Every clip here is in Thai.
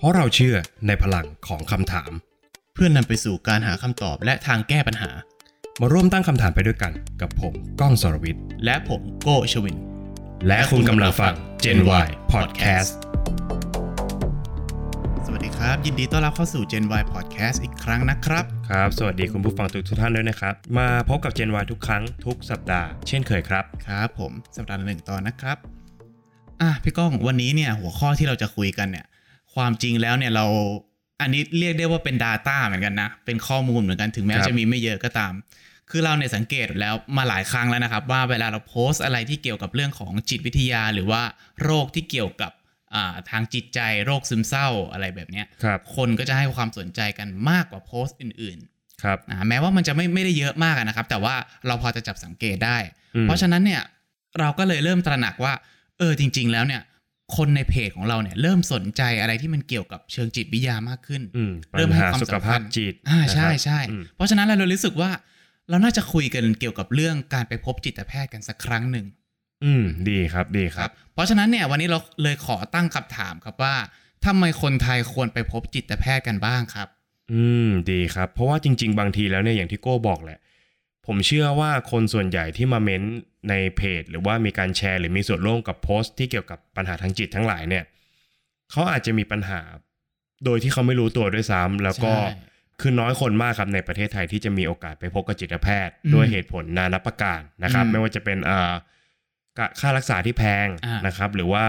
เพราะเราเชื่อในพลังของคำถาม เพื่อนนำไปสู่การหาคำตอบและทางแก้ปัญหา มาร่วมตั้งคำถามไปด้วยกัน กับผมก้องสรวิทย์และผมโก้ชวิน และคุณกำลังฟัง Gen Y Podcast สวัสดีครับ ยินดีต้อนรับเข้าสู่ Gen Y Podcast อีกครั้งนะครับ ครับ สวัสดีคุณผู้ฟังทุกทุกท่านด้วยนะครับ มาพบกับ Gen Y ทุกครั้งทุกสัปดาห์เช่นเคยครับ ครับผมสัปดาห์ละหนึ่งตอนนะครับ อะพี่ก้องวันนี้เนี่ยหัวข้อที่เราจะคุยกันเนี่ย ความจริงแล้วเนี่ยเราอันนี้เรียกได้ว่าเป็น Data เหมือนกันนะ เป็นข้อมูลเหมือนกันถึงแม้ครับจะมีไม่เยอะก็ตาม คือเราเนี่ยสังเกตแล้วมาหลายครั้งแล้วนะครับ ว่าเวลาเราโพสต์อะไรที่เกี่ยวกับเรื่องของจิตวิทยา หรือว่าโรคที่เกี่ยวกับอ่าทางจิตใจโรคซึมเศร้าอะไรแบบเนี้ยครับคนก็จะให้ความสนใจกันมากกว่าโพสต์อื่นครับๆนะแม้ว่ามันจะไม่ไม่ได้เยอะมากอะนะครับ แต่ว่าเราพอจะจับสังเกตได้อืมเพราะฉะนั้นเนี่ยเราก็เลยเริ่มตระหนักว่า เออจริง ๆ แล้วเนี่ย คนในเพจของเราเนี่ยเริ่มสนใจอะไรที่มันเกี่ยวกับเชิงจิตวิทยามากขึ้นอืมเริ่ปัญมให้หาความสุขสำคัญภาพจิตอ่าใช่นะครับใช่อืมเพราะฉะนั้นเราเลยรู้สึกว่า เราน่าจะคุยกันเกี่ยวกับเรื่องการไปพบจิตแพทย์กันสักครั้งหนึ่งอืมดีครับดีครับ เพราะฉะนั้นเนี่ยวันนี้เราเลยขอตั้งคำถามครับว่าทำไมคนไทยควรไปพบจิตแพทย์กันบ้างครับ อืมดีครับ เพราะว่าจริง ๆ บางทีแล้วเนี่ยอย่างที่โก้บอกแหละ ผมเชื่อว่าคนส่วนใหญ่ที่มาเม้นในเพจ หรือว่ามีการแชร์ หรือมีส่วนร่วมกับโพสต์ที่เกี่ยวกับปัญหาทางจิตทั้งหลายเนี่ยเขาอาจจะมีปัญหา โดยที่เขาไม่รู้ตัวด้วยซ้ำแล้วก็ใช่คือน้อยคนมากครับในประเทศไทยที่จะมีโอกาสไปพบกับจิตแพทย์อืมด้วยเหตุผลนานับประการนะครับอืมไม่ว่าจะเป็นเอ่อค่ารักษาที่แพงอ่านนะครับ หรือว่า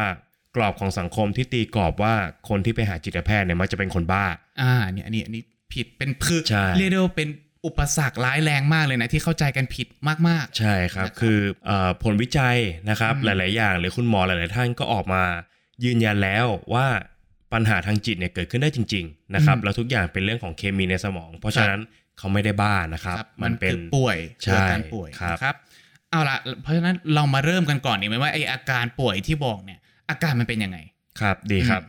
กรอบของสังคมที่ตีกรอบว่าคนที่ไปหาจิตแพทย์เนี่ยมักจะเป็นคนบ้า อ่าเนี่ยอันนี้อันนี้ผิดเป็นคือใช่เรียกได้ว่าเป็น อุปสรรคร้ายแรงมากเลยนะ ที่เข้าใจกันผิดมากใช่ครับนะครับคือเออผลวิจัยนะครับอืมหลาย ๆ อย่าง หรือคุณหมอหลาย ๆ ท่านก็ออกมายืนยันแล้วว่าปัญหาทางจิตเนี่ยเกิดขึ้นได้จริง ๆ นะครับ แล้วทุกอย่างเป็นเรื่องของเคมีในสมอง เพราะฉะนั้นเขาไม่ได้บ้านะครับครับมันเป็นคือป่วยใช่เกิดการป่วยครับนะครับเอาละเพราะฉะนั้นเรามาเริ่มกันก่อนดีไหมว่าไออาการป่วยที่บอกเนี่ย อาการมันเป็นยังไงครับดีครับ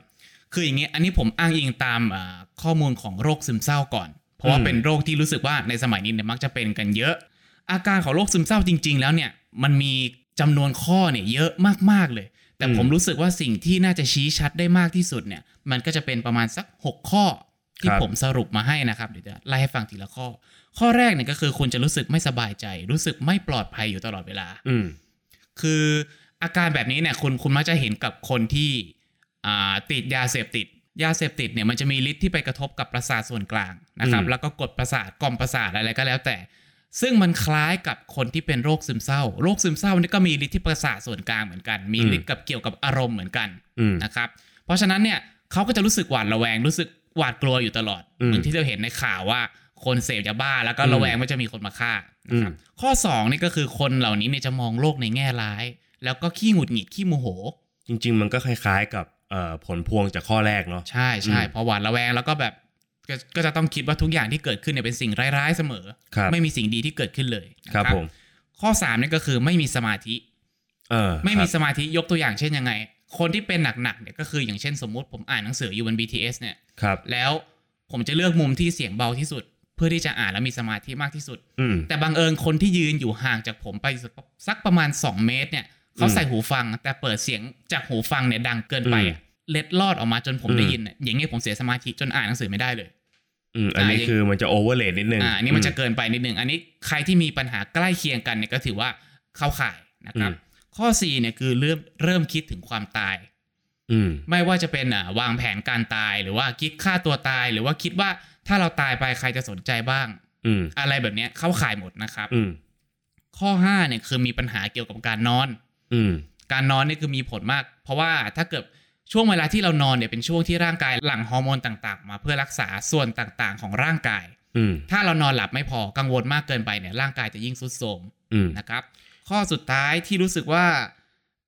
คืออย่างนี้อันนี้ผมอ้างอิงตามอ่าข้อมูลของโรคซึมเศร้าก่อน เพราะว่าอืมเป็นโรคที่รู้สึกว่าในสมัยนี้เนี่ยมักจะเป็นกันเยอะ อาการของโรคซึมเศร้าจริง ๆ แล้วเนี่ยมันมีจำนวนข้อเนี่ยเยอะมากๆเลย แต่ผมรู้สึกว่าสิ่งที่น่าจะชี้ชัดได้มากที่สุดเนี่ย มันก็จะเป็นประมาณสัก 6 ข้อที่ผมสรุปมาให้นะครับเดี๋ยวจะไล่ให้ฟังทีละข้อ ข้อแรกเนี่ยก็คือคุณจะรู้สึกไม่สบายใจ รู้สึกไม่ปลอดภัยอยู่ตลอดเวลา อืมคืออาการแบบนี้เนี่ยคุณคุณมักจะเห็นกับคนที่อ่าติดยาเสพติด ยาเสพติดเนี่ยมันจะมีฤทธิ์ที่ไปกระทบกับประสาทส่วนกลางนะครับอืมแล้วก็กดประสาทกล่อมประสาทอะไรก็แล้วแต่ ซึ่งมันคล้ายกับคนที่เป็นโรคซึมเศร้า โรคซึมเศร้านี่ก็มีฤทธิ์ที่ประสาทส่วนกลางเหมือนกัน มีฤทธิ์กับเกี่ยวกับอารมณ์เหมือนกันอืมนะครับ เพราะฉะนั้นเนี่ยเขาก็จะรู้สึกหวาดระแวงรู้สึกหวาดกลัวอยู่ตลอดอืมเหมือนที่เราเห็นในข่าวว่าคนเสพยาบ้าแล้วก็อืมระแวงว่าจะมีคนมาฆ่านะครับอืมข้อสองนี่ก็คือคนเหล่านี้เนี่ยจะมองโลกในแง่ร้าย แล้วก็ขี้หงุดหงิดขี้โมโห จริง ๆ มันก็คล้าย ๆกับเอ่อ ผลพวงจากข้อแรกเนาะใช่ใช่อืมพอหวาดระแวงแล้วก็แบบก็ก็จะต้องคิดว่าทุกอย่างที่เกิดขึ้นเนี่ยเป็นสิ่งร้ายๆเสมอครับไม่มีสิ่งดีที่เกิดขึ้นเลยนะครับผมข้อสามนี่ก็คือไม่มีสมาธิเออไม่มีครับสมาธิยกตัวอย่างเช่นยังไง คนที่เป็นหนักๆเนี่ยก็คืออย่างเช่นสมมุติผมอ่านหนังสืออยู่บน BTS เนี่ยครับแล้วผมจะเลือกมุมที่เสียงเบาที่สุด เพื่อที่จะอ่านแล้วมีสมาธิมากที่สุดอืมแต่บังเอิญคนที่ยืนอยู่ห่างจากผมไปสักประมาณ 2 เมตรเนี่ย เขาใส่หูฟัง แต่เปิดเสียงจากหูฟังเนี่ยดังเกินไปอะเล็ดลอดออกมาจนผมอืมได้ยินเนี่ยอย่างเงี้ยผมเสียสมาธิจนอ่านหนังสือไม่ได้เลยอืมอันนี้อ่าคือมันจะโอเวอร์เลดนิดนึงอ่าอันนี้มันจะเกินไปนิดหนึ่งอันนี้ใครที่มีปัญหาใกล้เคียงกันเนี่ยก็ถือว่าเข้าข่ายนะครับอืมข้อ4เนี่ยคือเริ่มเริ่มคิดถึงความตาย อืมไม่ว่าจะเป็นอ่าวางแผนการตายหรือว่าคิดฆ่าตัวตาย หรือว่าคิดว่าถ้าเราตายไปใครจะสนใจบ้าง อืมอะไรแบบเนี้ยเข้าข่ายหมดนะครับ อืมข้อ5เนี่ยคือมีปัญหาเกี่ยวกับการนอน อืมการนอนนี่คือมีผลมาก เพราะว่าถ้าเกิดช่วงเวลาที่เรานอนเนี่ยเป็นช่วงที่ร่างกายหลั่งฮอร์โมนต่างๆ มาเพื่อรักษาส่วนต่างๆ ของร่างกายอืมถ้าเรานอนหลับไม่พอกังวลมากเกินไปเนี่ยร่างกายจะยิ่งทรุดโทรมอืมนะครับ ข้อสุดท้ายที่รู้สึกว่า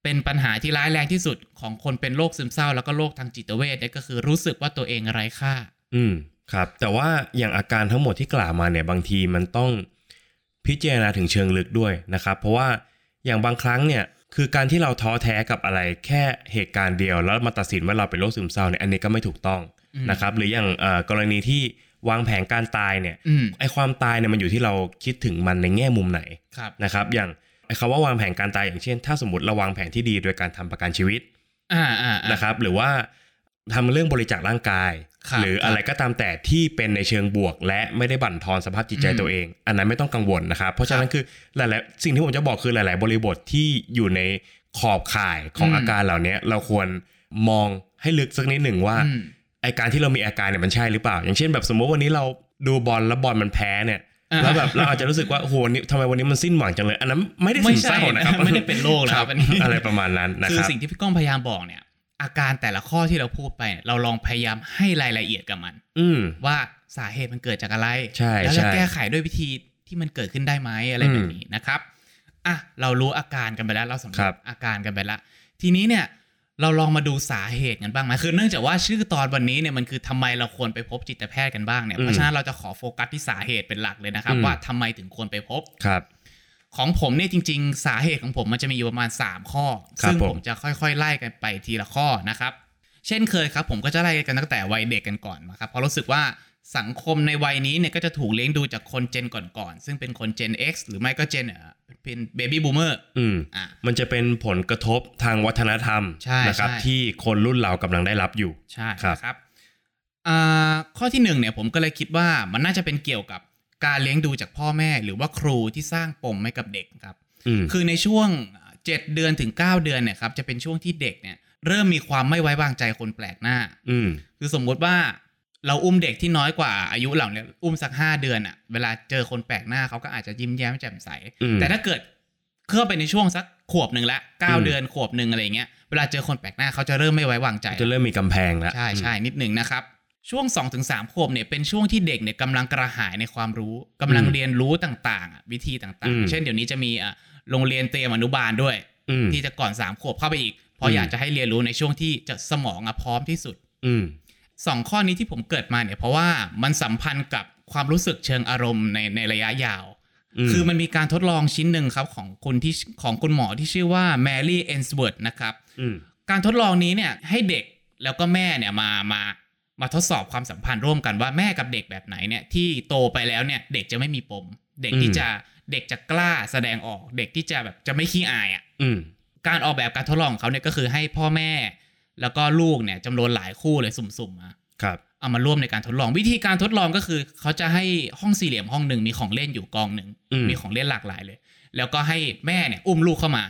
เป็นปัญหาที่ร้ายแรงที่สุดของคนเป็นโรคซึมเศร้า แล้วก็โรคทางจิตเวชเนี่ยก็คือรู้สึกว่าตัวเองไร้ค่า อืมครับ แต่ว่าอย่างอาการทั้งหมดที่กล่าวมาเนี่ยบางทีมันต้องพิจารณาถึงเชิงลึกด้วยนะครับ เพราะว่าอย่างบางครั้งเนี่ย คือการที่เราท้อแท้กับอะไรแค่เหตุการณ์เดียว แล้วมาตัดสินว่าเราเป็นโรคซึมเศร้าเนี่ยอันนี้ก็ไม่ถูกต้องอืมนะครับหรืออย่างเอ่อกรณีที่วางแผนการตายเนี่ยอืมไอความตายเนี่ยมันอยู่ที่เราคิดถึงมันในแง่มุมไหนครับนะครับ อย่างไอคำว่าวางแผนการตายอย่างเช่น ถ้าสมมติเราวางแผนที่ดีโดยการทำประกันชีวิตอ่าอ่าอ่านะครับ หรือว่าทำเรื่องบริจาคร่างกายครับ หรืออะไรก็ตามแต่ที่เป็นในเชิงบวก และไม่ได้บั่นทอนสภาพจิตใจอืมตัวเอง อันนั้นไม่ต้องกังวลนะครับ เพราะฉะนั้นคือหลายๆสิ่งที่ผมจะบอกคือหลาย ๆ บริบทที่อยู่ในขอบข่ายของอืมอาการเหล่านี้เราควรมองให้ลึกสักนิดหนึ่งว่าอืมไอการที่เรามีอาการเนี่ยมันใช่หรือเปล่า อย่างเช่นแบบสมมติวันนี้เราดูบอลแล้วบอลมันแพ้เนี่ยอ่าแล้วแบบเราอาจจะรู้สึกว่าโอ้โหนี่ทำไมวันนี้มันสิ้นหวังจังเลย อันนั้นไม่ได้ไม่ซึมใช่เศร้านะครับไม่ได้เป็นโรคนะครับอันนี้อะไรประมาณนั้นนะคืคอรับสิ่งที่พี่ก้องพยายามบอกเนี่ย อาการแต่ละข้อที่เราพูดไปเนี่ยเราลองพยายามให้รายละเอียดกับมัน อืมว่าสาเหตุมันเกิดจากอะไรใช่แล้วจะใช่แก้ไขด้วยวิธีที่มันเกิดขึ้นได้ไหมอะไรแบบนี้นะครับอะเรารู้อาการกันไปแล้ว เราสำครัเร็บจอาการกันไปแล้วทีนี้เนี่ยเราลองมาดูสาเหตุกันบ้างไหมคือเนื่องจากว่าชื่อตอนวันนี้เนี่ยมันคือทำไมเราควรไปพบจิตแพทย์กันบ้างเนี่ยเพราะฉะนั้นเราจะขอโฟกัสที่สาเหตุเป็นหลักเลยนะครับ ว่าทำไมถึงควรไปพบครับ ของผมเนี่ยจริง ๆ สาเหตุของผมมันจะมีอยู่ประมาณ 3 ข้อครับซึ่งผมผมจะค่อยๆ ไล่กันไปทีละข้อนะครับ เช่นเคยครับ ผมก็จะไล่กันตั้งแต่วัยเด็กกันก่อนนะครับเพราะรู้สึกว่าสังคมในวัยนี้เนี่ยก็จะถูกเลี้ยงดูจากคนเจนก่อนๆ ซึ่งเป็นคนเจน X หรือไม่ก็เจนเอ่อเป็นเบบี้บูมเมอร์อืมอะมันจะเป็นผลกระทบทางวัฒนธรรมใช่นะครับใช่ที่คนรุ่นเรากำลังได้รับอยู่ ใช่ครับนะครับอ่าข้อที่หนึ่งเนี่ยผมก็เลยคิดว่ามันน่าจะเป็นเกี่ยวกับ การเลี้ยงดูจากพ่อแม่ หรือว่าครูที่สร้างปมให้กับเด็กครับอืมคือในช่วง 7 เดือนถึง 9 เดือนเนี่ยครับจะเป็นช่วงที่เด็กเนี่ยเริ่มมีความไม่ไว้วางใจคนแปลกหน้า อืมคือสมมุติว่าเราอุ้มเด็กที่น้อยกว่าอายุเหล่าเนี้อุ้มสัก5เดือนอะเวลาเจอคนแปลกหน้าเขาก็อาจจะยิ้มแย้มแจ่มใสอืมแต่ถ้าเกิดเข้าไปในช่วงสักขวบหนึ่งละอืเก้ามเดือนขวบหนึ่งอะไรอย่างเงี้ยเวลาเจอคนแปลกหน้าเขาจะเริ่มไม่ไว้วางใจ จะเริ่มมีกำแพงแล้วใช่ใช่นิดหนึ่งนะครับ ช่วง 2-3ถึงขวบเนี่ยเป็นช่วงที่เด็กเนี่ยกำลังกระหายในความรู้กำลังเรียนรู้ต่างๆอะวิธีต่างๆ เช่นเดี๋ยวนี้จะมีอะโรงเรียนเตรียมอนุบาลด้วยอืมที่จะก่อน3ขวบเข้าไปอีกเพราะอืมอยากจะให้เรียนรู้ในช่วงที่จะสมองอะพร้อมที่สุด อืมสองข้อนี้ที่ผมเกริ่นมาเนี่ยเพราะว่ามันสัมพันธ์กับความรู้สึกเชิงอารมณ์ในในระยะยาวอืมคือมันมีการทดลองชิ้นหนึ่งครับของคุณที่ของคุณหมอที่ชื่อว่า Mary Ainsworth นะครับอืมการทดลองนี้เนี่ยให้เด็กแล้วก็แม่เนี่ยมามา มาทดสอบความสัมพันธ์ร่วมกันว่าแม่กับเด็กแบบไหนเนี่ยที่โตไปแล้วเนี่ยเด็กจะไม่มีปม เด็กที่อืมจะเด็กจะกล้าแสดงออก เด็กที่จะแบบจะไม่ขี้อายอะอืมการออกแบบการทดลองของเขาเนี่ยก็คือให้พ่อแม่ แล้วก็ลูกเนี่ยจำนวนหลายคู่เลยสุ่มๆมาครับเอามาร่วมในการทดลองวิธีการทดลองก็คือ เขาจะให้ห้องสี่เหลี่ยมห้องหนึ่งมีของเล่นอยู่กองหนึ่งอืมมีของเล่นหลากหลายเลย แล้วก็ให้แม่เนี่ย อุ้มลูกเข้ามา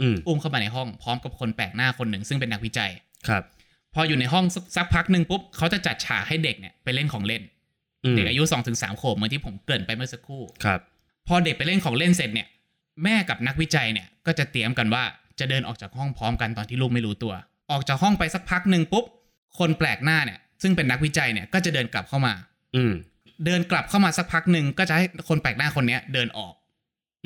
อืมอุ้มเข้ามาในห้องพร้อมกับคนแปลกหน้าคนหนึ่งซึ่งเป็นนักวิจัยครับ พออยู่ในห้องสักสักพักหนึ่งปุ๊บเขาจะจัดฉากให้เด็กเนี่ยไปเล่นของเล่นอืมเด็กอายุ2อถึงสขวบเหมือนที่ผมเกริ่นไปเมื่อสักครู่ครับ พอเด็กไปเล่นของเล่นเสร็จเนี่ย แม่กับนักวิจัยเนี่ยก็จะเตรียมกันว่าจะเดินออกจากห้องพร้อมกันตอนที่ลูกไม่รู้ตัว ออกจากห้องไปสักพักหนึ่งปุ๊บคนแปลกหน้าเนี่ยซึ่งเป็นนักวิจัยเนี่ยก็จะเดินกลับเข้ามา อืมเดินกลับเข้ามาสักพักหนึ่งก็จะให้คนแปลกหน้าคนเนี้ยเดินออก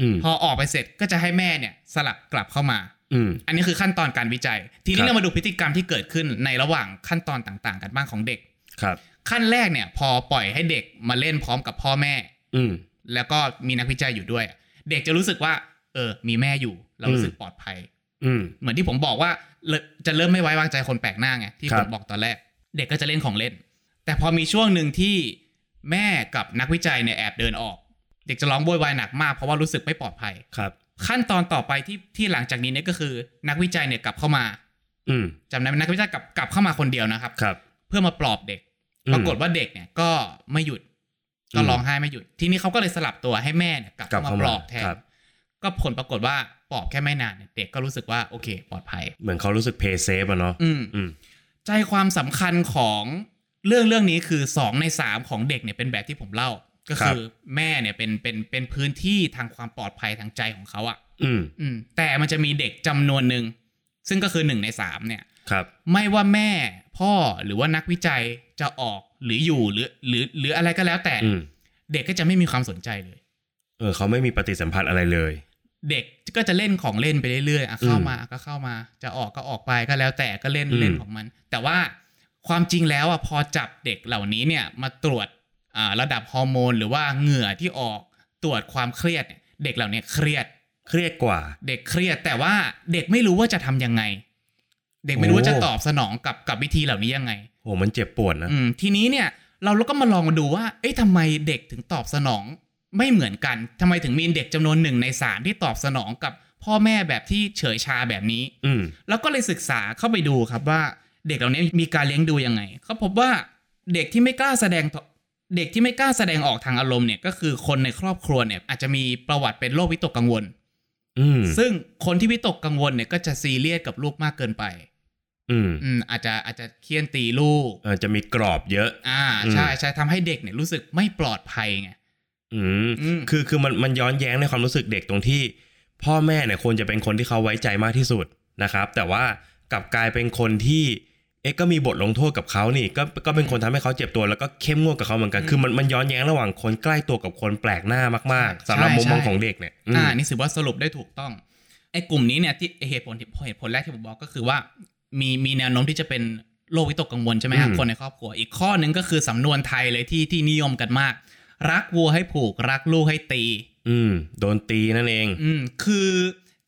อืมพอออกไปเสร็จก็จะให้แม่เนี่ย สลับกลับเข้ามา อืมอันนี้คือขั้นตอนการวิจัย ทีคนี้รับเรามาดูพฤติกรรมที่เกิดขึ้นในระหว่างขั้นตอนต่างๆ กันบ้างของเด็กครับ ขั้นแรกเนี่ย พอปล่อยให้เด็กมาเล่นพร้อมกับพ่อแม่ อืมแล้วก็มีนักวิจัยอยู่ด้วย เด็กจะรู้สึกว่า เออ มีแม่อยู่ เรารู้สึกปลอดภัย อืมเหมือนที่ผมบอกว่าเลจะเริ่มไม่ไว้วางใจคนแปลกหน้าไงที่ครัผบมบอกตอนแรก เด็กก็จะเล่นของเล่น แต่พอมีช่วงหนึ่งที่แม่กับนักวิจัยเนี่ยแอบเดินออก เด็กจะร้องโวยวายหนักมากเพราะว่ารู้สึกไม่ปลอดภัยครับ ขั้นตอนต่อไปที่ที่หลังจากนี้เนี่ยก็คือ นักวิจัยเนี่ยกลับเข้ามา อืมจำได้ไหมนักวิจัยกลับกลับเข้ามาคนเดียวนะครับครับ เพื่อมาปลอบเด็กอืมปรากฏว่าเด็กเนี่ยก็ไม่หยุด ก็อืมร้องไห้ไม่หยุด ทีนี้เขาก็เลยสลับตัวให้แม่เนี่ยกลับกลับเข้ามาเข้ามาปลอบแทนครับก็ผลปรากฏว่าปลอบแค่ไม่นานเนี่ยเด็กก็รู้สึกว่าโอเค ปลอดภัย เหมือนเขารู้สึกเพย์เซฟอะเนาะอืมอืมใจความสำคัญของเรื่องเรื่องนี้คือสองในสามของเด็กเนี่ยเป็นแบบที่ผมเล่า ก็คือแม่เนี่ยเป็นเป็นเป็นพื้นที่ทางความปลอดภัยทางใจของเขาอะอืมอืม แต่มันจะมีเด็กจำนวนหนึ่งซึ่งก็คือหนึ่งในสามเนี่ยครับ ไม่ว่าแม่พ่อหรือว่านักวิจัยจะออกหรืออยู่หรือ หรือหรืออะไรก็แล้วแต่อืมเด็กก็จะไม่มีความสนใจเลย เออ เขาไม่มีปฏิสัมพันธ์อะไรเลย เด็กก็จะเล่นของเล่นไปเรื่อยๆอะเข้ามาก็เข้ามา จะออกก็ออกไปก็แล้วแต่ก็เล่นอืมเล่นของมัน แต่ว่าความจริงแล้วอะพอจับเด็กเหล่านี้เนี่ยมาตรวจอ่า ระดับฮอร์โมนหรือว่าเหงื่อที่ออกตรวจความเครียดเนี่ยเด็กเหล่านี้เครียดเครียดกว่า เด็กเครียดแต่ว่าเด็กไม่รู้ว่าจะทำยังไง เด็กไม่รู้ว่าจะโอ้ตอบสนองกับกับวิธีเหล่านี้ยังไงโหมันเจ็บปวดนะอืมทีนี้เนี่ยเราก็มาลองมาดูว่า เอ๊ะทำไมเด็กถึงตอบสนองไม่เหมือนกันทำไมถึงมีเด็กจำนวนหนึ่งในสามที่ตอบสนองกับพ่อแม่แบบที่เฉยชาแบบนี้ อืมแล้วก็เลยศึกษาเข้าไปดูครับว่า เด็กเหล่านี้มีการเลี้ยงดูยังไงเขาพบว่าเด็กที่ไม่กล้าแสดง เด็กที่ไม่กล้าแสดงออกทางอารมณ์เนี่ยก็คือคนในครอบครัวเนี่ย อาจจะมีประวัติเป็นโรควิตกกังวลอืมซึ่งคนที่วิตกกังวลเนี่ยก็จะซีเรียสกับลูกมากเกินไป อืมอืมอาจจะอาจจะเคี่ยนตีลูกเออจะมีกรอบเยอะ อ่าใช่ใช่ทำให้เด็กเนี่ยรู้สึกไม่ปลอดภัยไงอืมอืมคือคือมันมันย้อนแย้งในความรู้สึกเด็กตรงที่ พ่อแม่เนี่ยควรจะเป็นคนที่เขาไว้ใจมากที่สุดนะครับ แต่ว่ากลับกลายเป็นคนที่ เอ๊ะก็มีบทลงโทษกับเขานี่ก็ก็เป็นคนทำให้เขาเจ็บตัวแล้วก็เข้มงวดกับเขาเหมือนกันคือมันมันย้อนแย้งระหว่างคนใกล้ตัวกับคนแปลกหน้ามากๆสำหรับมุมมองของเด็กเนี่ยอืมอ่านี่ถือว่าสรุปได้ถูกต้องไอ้กลุ่มนี้เนี่ยที่เหตุผลที่เหตุผลแรกที่ผมบอกก็คือว่า มีมีแนวโน้มที่จะเป็นโรควิตกกังวลใช่ไหมครับอืมคนในครอบครัว อีกข้อหนึ่งก็คือสำนวนไทยเลยที่ที่นิยมกันมาก รักวัวให้ผูกรักลูกให้ตี อืมโดนตีนั่นเอง อืมคือ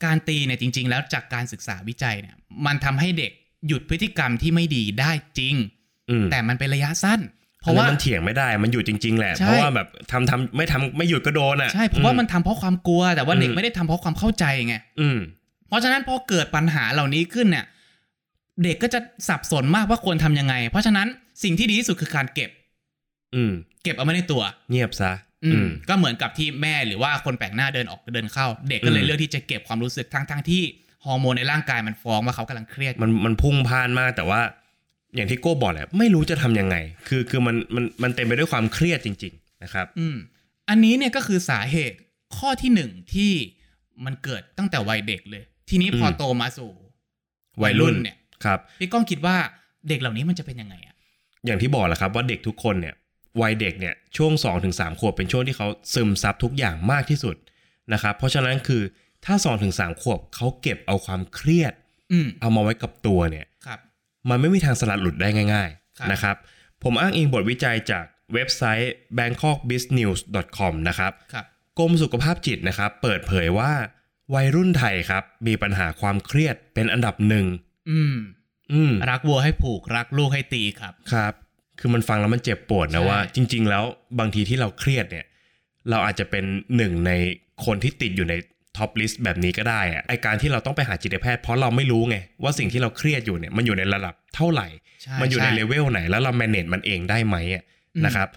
การตีเนี่ยจริง ๆ แล้วจากการศึกษาวิจัยเนี่ย มันทำให้เด็ก หยุดพฤติกรรมที่ไม่ดีได้จริงอืมแต่มันเป็นระยะสั้น เพเพราะราะว่าว่ามันเถียงไม่ได้มันหยุดจริง ๆ แหละใช่เพราะว่าแบบทำทำไม่ทำไม่หยุดก็โดนอะใช่เพราะว่ามันทำเพราะความกลัว แต่ว่าเด็กอืมไม่ได้ทำเพราะความเข้าใจไงอืมเพราะฉะนั้นพอเกิดปัญหาเหล่านี้ขึ้นเนี่ย เด็กก็จะสับสนมากว่าควรทำยังไง เพราะฉะนั้นสิ่งที่ดีที่สุดคือการเก็บ อืม เก็บเอาไว้ในตัว เงียบซะอือืมมก็เหมือนกับที่แม่หรือว่าคนแปลกหน้าเดินออกเดินเข้า เด็กก็เลยอืมเลือกที่จะเก็บความรู้สึกทั้งทั้งที่ ฮอร์โมนในร่างกายมันฟ้องว่าเขากำลังเครียดมันมันพุ่งพล่านมากแต่ว่า อย่างที่โก้บอกแหละไม่รู้จะทำยังไง คือคือมันมันมันเต็มไปด้วยความเครียดจริง ๆ นะครับ อืมอันนี้เนี่ยก็คือสาเหตุข้อที่หนึ่งที่มันเกิดตั้งแต่วัยเด็กเลย ทีนี้พออืมโตมาสู่ วัยรุ่นเนี่ยครับพี่ก้องคิดว่าเด็กเหล่านี้มันจะเป็นยังไงอะอย่างที่บอกแหละครับว่าเด็กทุกคนเนี่ยวัยเด็กเนี่ยช่วง2อถึงสขวบเป็นช่วงที่เขาซึมซับทุกอย่างมากที่สุดนะครับ เพราะฉะนั้นคือ ถ้า2อถึงสขวบเขาเก็บเอาความเครียดอืมเอามาไว้กับตัวเนี่ยครับมันไม่มีทางสลัดหลุดได้ง่ายครับๆนะครับ ผมอ้างอิงบทวิจัยจากเว็บไซต์ bangkokbiznews.com นะครับครับกรมสุขภาพจิตนะครับ เปิดเผยว่าวัยรุ่นไทยครับ มีปัญหาความเครียดเป็นอันดับหนึ่งอืม อืม รักวัวให้ผูกรักลูกให้ตีครับ ครับ คือมันฟังแล้วมันเจ็บปวดนะใช่ว่า จริง ๆ แล้วบางทีที่เราเครียดเนี่ย เราอาจจะเป็นหนึ่งในคนที่ติดอยู่ใน top list แบบนี้ก็ได้อะไอการที่เราต้องไปหาจิตแพทย์เพราะเราไม่รู้ไง ว่าสิ่งที่เราเครียดอยู่เนี่ยมันอยู่ในระดับเท่าไหร่ใช่มันอยู่ในช่เลเวลไหนแล้วเรา manage มันเองได้ไหมอะอืมนะครับ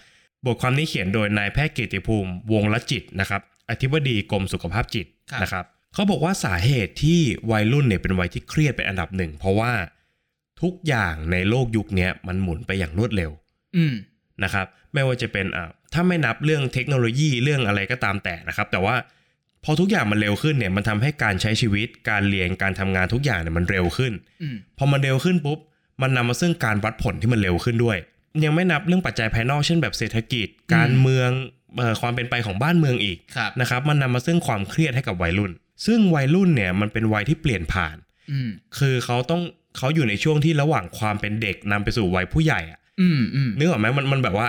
บทความนี้เขียนโดยนายแพทย์เกียรติภูมิ วงศ์ละจิตนะครับอธิบดีกรมสุขภาพจิตครับนะครับเขาบอกว่าสาเหตุที่วัยรุ่นเนี่ยเป็นวัยที่เครียดเป็นอันดับหนึ่ง เพราะว่าทุกอย่างในโลกยุคเนี้ยมันหมุนไปอย่างรวดเร็วอืมนะครับไม่ว่าจะเป็นอ่าถ้าไม่นับเรื่องเทคโนโลยีเรื่องอะไรก็ตามแต่นะครับ แต่ว่า พอทุกอย่างมันเร็วขึ้นเนี่ยมันทำให้การใช้ชีวิตการเรียนการทำงานทุกอย่างเนี่ยมันเร็วขึ้นอืมพอมันเร็วขึ้นปุ๊บมันนำมาซึ่งการวัดผลที่มันเร็วขึ้นด้วย ยังไม่นับเรื่องปัจจัยภายนอกเช่นแบบเศรษฐกิจ การเมืองเอ่อความเป็นไปของบ้านเมืองอีกครับนะครับ มันนำมาซึ่งความเครียดให้กับวัยรุ่น ซึ่งวัยรุ่นเนี่ยมันเป็นวัยที่เปลี่ยนผ่านอืมคือเขาต้องเขาอยู่ในช่วงที่ระหว่างความเป็นเด็กนำไปสู่วัยผู้ใหญ่อะอืมอืมนึกออกไหมมันมันแบบว่า